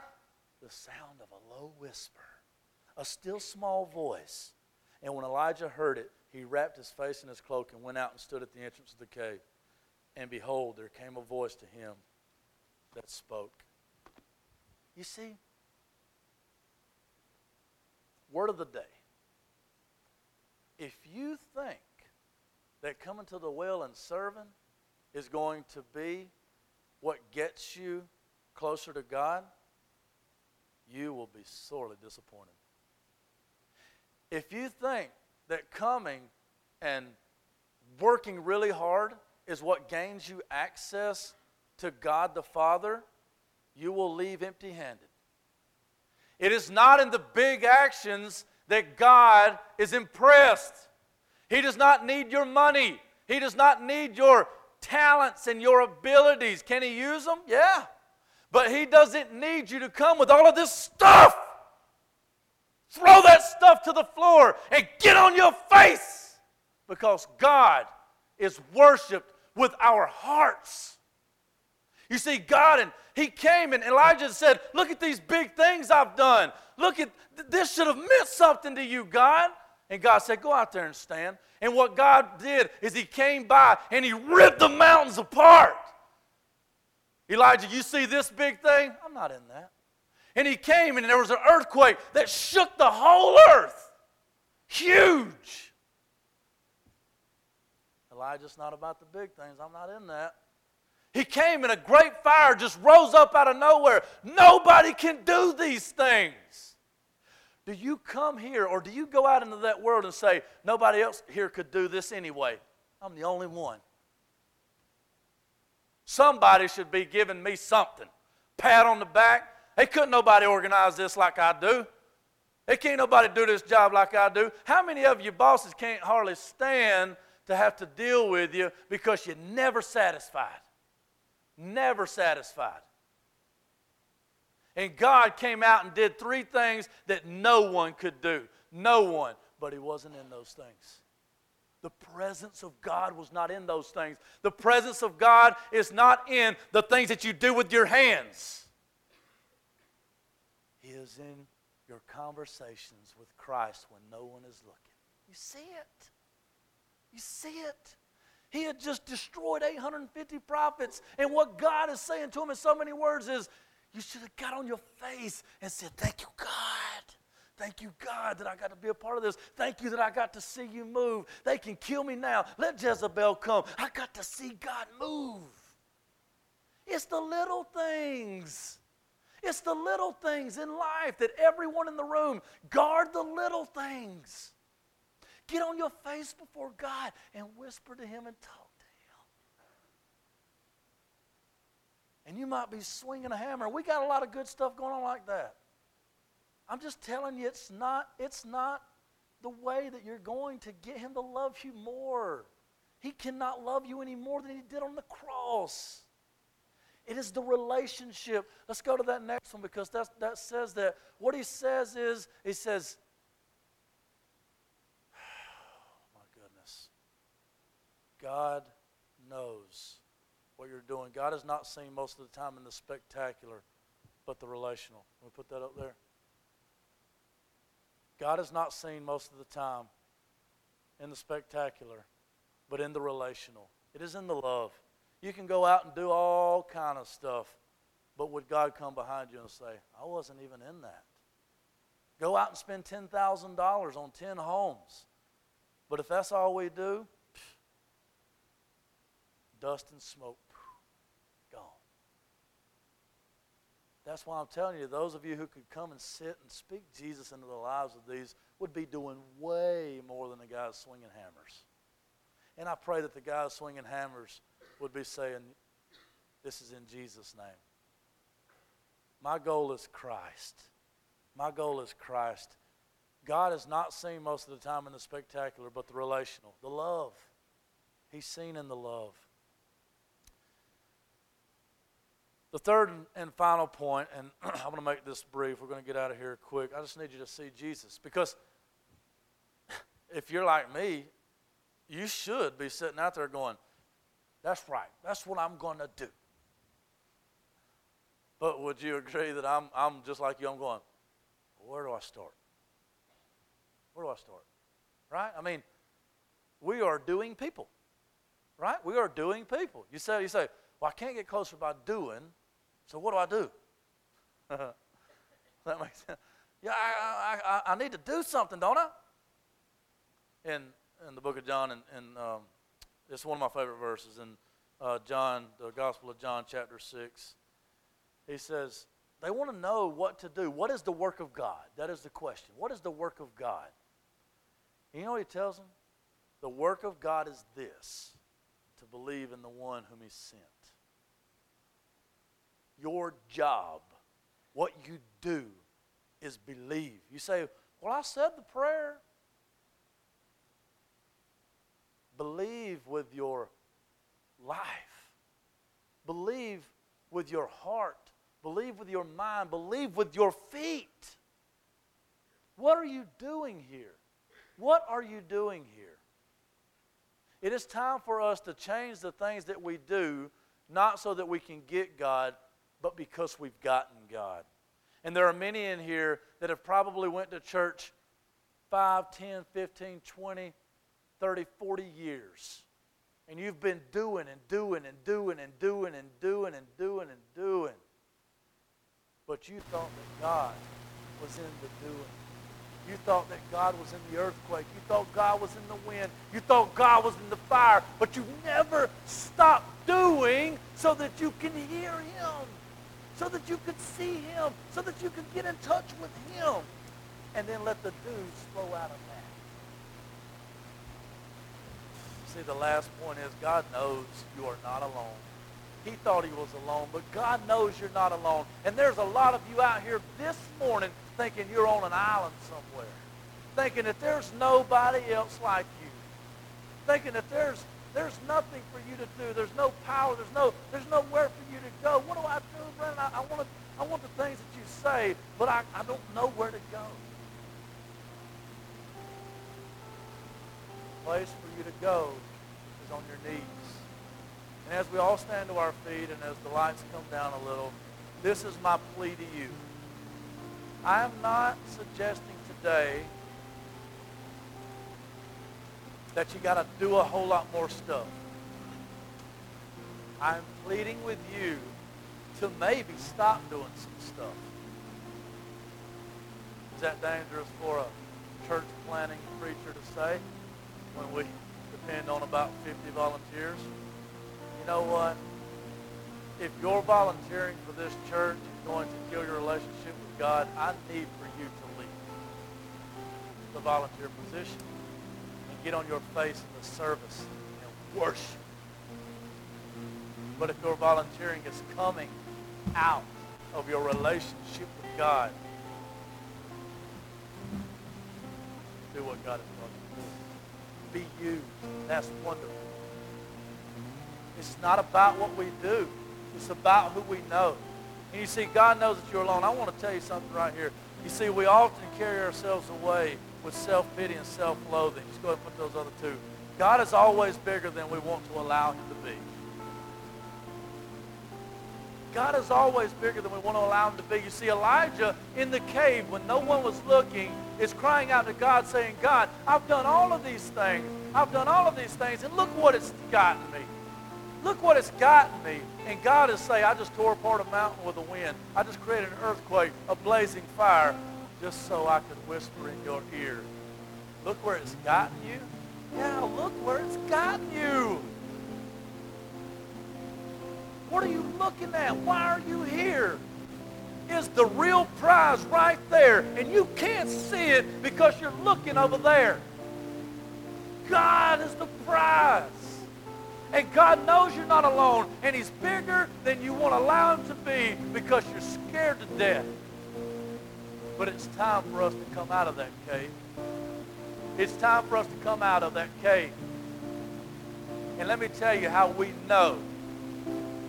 the sound of a low whisper, a still small voice. And when Elijah heard it, he wrapped his face in his cloak and went out and stood at the entrance of the cave. And behold, there came a voice to him that spoke. You see, word of the day. If you think that coming to the well and serving is going to be what gets you closer to God, you will be sorely disappointed. If you think that coming and working really hard is what gains you access to God the Father, you will leave empty handed. It is not in the big actions that God is impressed. He does not need your money, He does not need your talents and your abilities. Can He use them? Yeah. But He doesn't need you to come with all of this stuff. Throw that stuff to the floor and get on your face because God is worshiped with our hearts. You see, God, and He came and Elijah said, Look at these big things I've done. Look at this should have meant something to you, God. And God said, Go out there and stand. And what God did is He came by and He ripped the mountains apart. Elijah, you see this big thing? I'm not in that. And he came and there was an earthquake that shook the whole earth. Huge. Elijah's not about the big things. I'm not in that. He came and a great fire just rose up out of nowhere. Nobody can do these things. Do you come here or do you go out into that world and say, nobody else here could do this anyway? I'm the only one. Somebody should be giving me something. Pat on the back. Hey, couldn't nobody organize this like I do. Hey, can't nobody do this job like I do. How many of you bosses can't hardly stand to have to deal with you because you're never satisfied? Never satisfied. And God came out and did three things that no one could do. No one. But He wasn't in those things. The presence of God was not in those things. The presence of God is not in the things that you do with your hands. He is in your conversations with Christ when no one is looking. You see it. You see it. He had just destroyed 850 prophets. And what God is saying to him in so many words is, you should have got on your face and said, Thank you, God. Thank you, God, that I got to be a part of this. Thank you that I got to see you move. They can kill me now. Let Jezebel come. I got to see God move. It's the little things. It's the little things in life that everyone in the room guard the little things. Get on your face before God and whisper to Him and talk to Him. And you might be swinging a hammer. We got a lot of good stuff going on like that. I'm just telling you, it's not, it's not the way that you're going to get him to love you more. He cannot love you any more than he did on the cross. It is the relationship. Let's go to that next one because that's, that says that. What he says is, he says, oh my goodness. God knows what you're doing. God is not seen most of the time in the spectacular, but the relational. Can we put that up there? God is not seen most of the time in the spectacular, but in the relational. It is in the love. You can go out and do all kind of stuff, but would God come behind you and say, I wasn't even in that? Go out and spend $10,000 on 10 homes. But if that's all we do, dust and smoke. Gone. That's why I'm telling you, those of you who could come and sit and speak Jesus into the lives of these would be doing way more than the guys swinging hammers. And I pray that the guys swinging hammers would be saying, This is in Jesus' name. My goal is Christ. My goal is Christ. God is not seen most of the time in the spectacular, but the relational, the love. He's seen in the love. The third and final point, and I'm going to make this brief, we're going to get out of here quick. I just need you to see Jesus. Because if you're like me, you should be sitting out there going, That's right, that's what I'm going to do. But would you agree that I'm, I'm just like you? I'm going, Where do I start? Where do I start? Right? I mean, we are doing people. Right? We are doing people. You say, you say, well, I can't get closer by doing, so what do I do? that makes sense. Yeah, I, I, I, need to do something, don't I? In, in the book of John, and, and um, it's one of my favorite verses in uh, John, the Gospel of John, chapter 6. He says, they want to know what to do. What is the work of God? That is the question. What is the work of God? And you know what he tells them? The work of God is this to believe in the one whom he sent. Your job, what you do, is believe. You say, Well, I said the prayer. Believe with your life, believe with your heart, believe with your mind, believe with your feet. What are you doing here? What are you doing here? It is time for us to change the things that we do, not so that we can get God, but because we've gotten God. And there are many in here that have probably went to church 5, 10, 15, 20, 30, 40 years. And you've been doing and doing and doing and doing and doing and doing and doing. But you thought that God was in the doing. You thought that God was in the earthquake. You thought God was in the wind. You thought God was in the fire. But you never stopped doing so that you can hear him, so that you could see him, so that you could get in touch with him. And then let the dudes flow out of that. See, the last point is God knows you are not alone. He thought he was alone, but God knows you're not alone. And there's a lot of you out here this morning thinking you're on an island somewhere, thinking that there's nobody else like you, thinking that there's there's nothing for you to do. There's no power. There's no there's nowhere for you to go. What do I do, Brandon? I, I want to I want the things that you say, but I, I don't know where to go. The place for you to go is on your knees. And as we all stand to our feet and as the lights come down a little, this is my plea to you. I am not suggesting today that you got to do a whole lot more stuff. I'm pleading with you to maybe stop doing some stuff. Is that dangerous for a church planning preacher to say when we depend on about 50 volunteers? You know what? If you're volunteering for this church and going to kill your relationship with God, I need for you to leave the volunteer position get on your face in the service and worship. But if your volunteering is coming out of your relationship with God, do what God has called you to do. Be used. That's wonderful. It's not about what we do. It's about who we know. And you see, God knows that you're alone. I want to tell you something right here. You see, we often carry ourselves away with self-pity and self-loathing. Just go ahead and put those other two. God is always bigger than we want to allow him to be. God is always bigger than we want to allow him to be. You see, Elijah in the cave, when no one was looking, is crying out to God saying, God, I've done all of these things. I've done all of these things, and look what it's gotten me. Look what it's gotten me. And God is saying, I just tore apart a mountain with a wind. I just created an earthquake, a blazing fire, just so I could whisper in your ear. Look where it's gotten you. Yeah, look where it's gotten you. What are you looking at? Why are you here? Is the real prize right there, and you can't see it because you're looking over there. God is the prize. And God knows you're not alone. And he's bigger than you want to allow him to be because you're scared to death. But it's time for us to come out of that cave. It's time for us to come out of that cave. And let me tell you how we know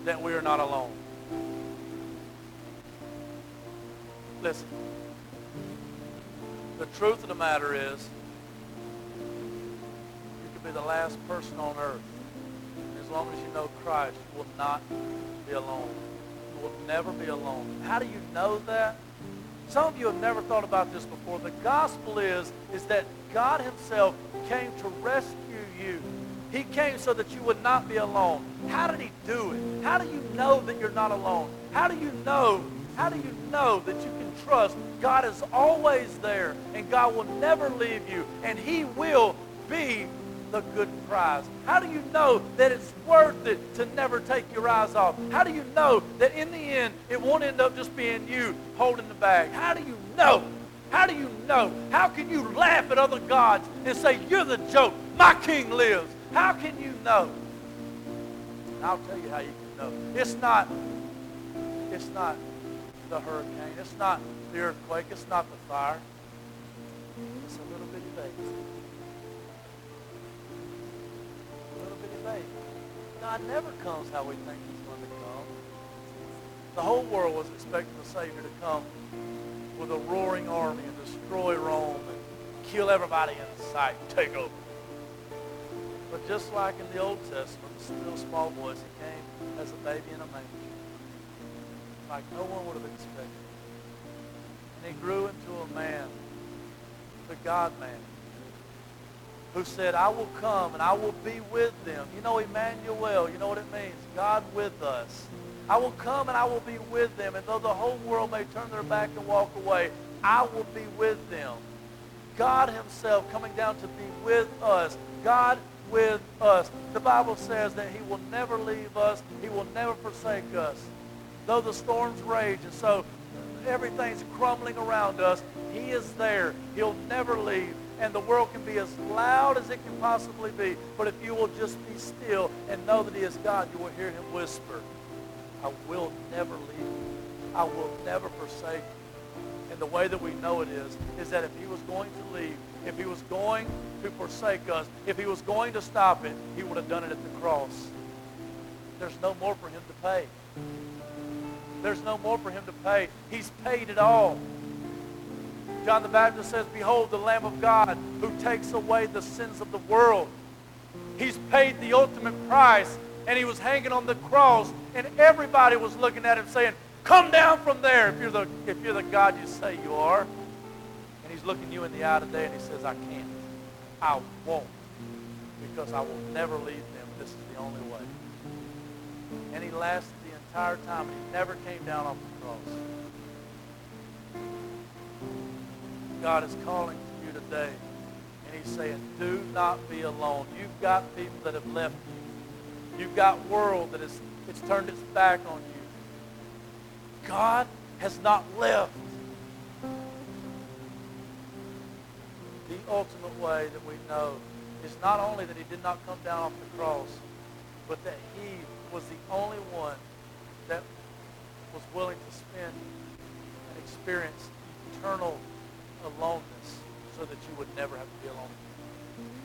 that we are not alone. Listen. The truth of the matter is, you could be the last person on earth as long as you know Christ, you will not be alone. You will never be alone. How do you know that? Some of you have never thought about this before. The gospel is, is that God himself came to rescue you. He came so that you would not be alone. How did he do it? How do you know that you're not alone? How do you know? How do you know that you can trust God is always there and God will never leave you and he will be the good prize? How do you know that it's worth it to never take your eyes off? How do you know that in the end it won't end up just being you holding the bag? How do you know? How do you know? How can you laugh at other gods and say, you're the joke, my king lives? How can you know? I'll tell you how you can know. It's not, it's not the hurricane. It's not the earthquake. It's not the fire. Bitty. God never comes how we think he's going to come. The whole world was expecting the Savior to come with a roaring army and destroy Rome and kill everybody in sight, and take over. But just like in the Old Testament, the still small voice, he came as a baby in a manger, like no one would have expected. And he grew into a man, the God-man, who said, I will come and I will be with them. You know Emmanuel, you know what it means? God with us. I will come and I will be with them. And though the whole world may turn their back and walk away, I will be with them. God himself coming down to be with us. God with us. The Bible says that he will never leave us. He will never forsake us. Though the storms rage and so everything's crumbling around us, he is there. He'll never leave. And the world can be as loud as it can possibly be. But if you will just be still and know that he is God, you will hear him whisper, I will never leave you. I will never forsake you. And the way that we know it is, is that if he was going to leave, if he was going to forsake us, if he was going to stop it, he would have done it at the cross. There's no more for him to pay. There's no more for him to pay. He's paid it all. John the Baptist says, Behold the Lamb of God who takes away the sins of the world. He's paid the ultimate price, and he was hanging on the cross, and everybody was looking at him saying, Come down from there if you're the, if you're the God you say you are. And he's looking you in the eye today, and he says, I can't. I won't. Because I will never leave them. This is the only way. And he lasted the entire time, and he never came down off the cross. God is calling to you today, and he's saying, do not be alone. You've got people that have left you. You've got world that is it's turned its back on you. God has not left. The ultimate way that we know is not only that he did not come down off the cross, but that he was the only one that was willing to spend and experience eternal aloneness so that you would never have to be alone.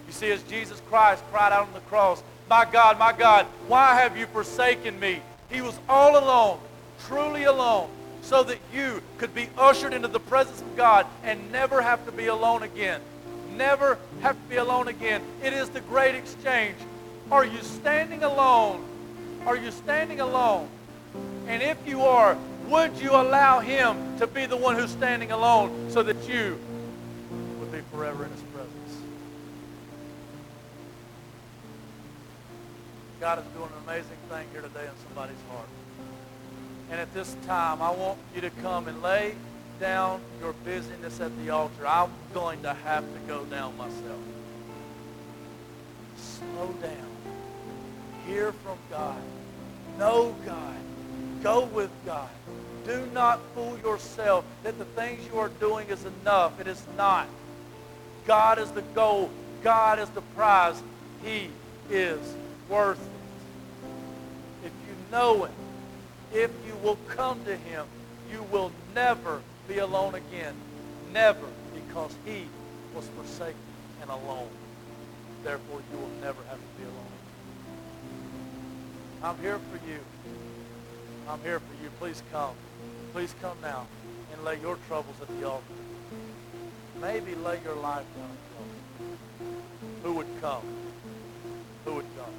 You see, as Jesus Christ cried out on the cross, My God, my God, why have you forsaken me? He was all alone, truly alone, so that you could be ushered into the presence of God and never have to be alone again. Never have to be alone again. It is the great exchange. Are you standing alone? Are you standing alone? And if you are, would you allow him to be the one who's standing alone so that you would be forever in his presence? God is doing an amazing thing here today in somebody's heart. And at this time, I want you to come and lay down your busyness at the altar. I'm going to have to go down myself. Slow down. Hear from God. Know God. Go with God. Do not fool yourself that the things you are doing is enough. It is not. God is the goal. God is the prize. He is worth it. If you know Him, if you will come to Him, you will never be alone again. Never, because He was forsaken and alone. Therefore, you will never have to be alone. I'm here for you. I'm here for you. Please come. Please come now and lay your troubles at the altar. Maybe lay your life down at the altar. Who would come? Who would come?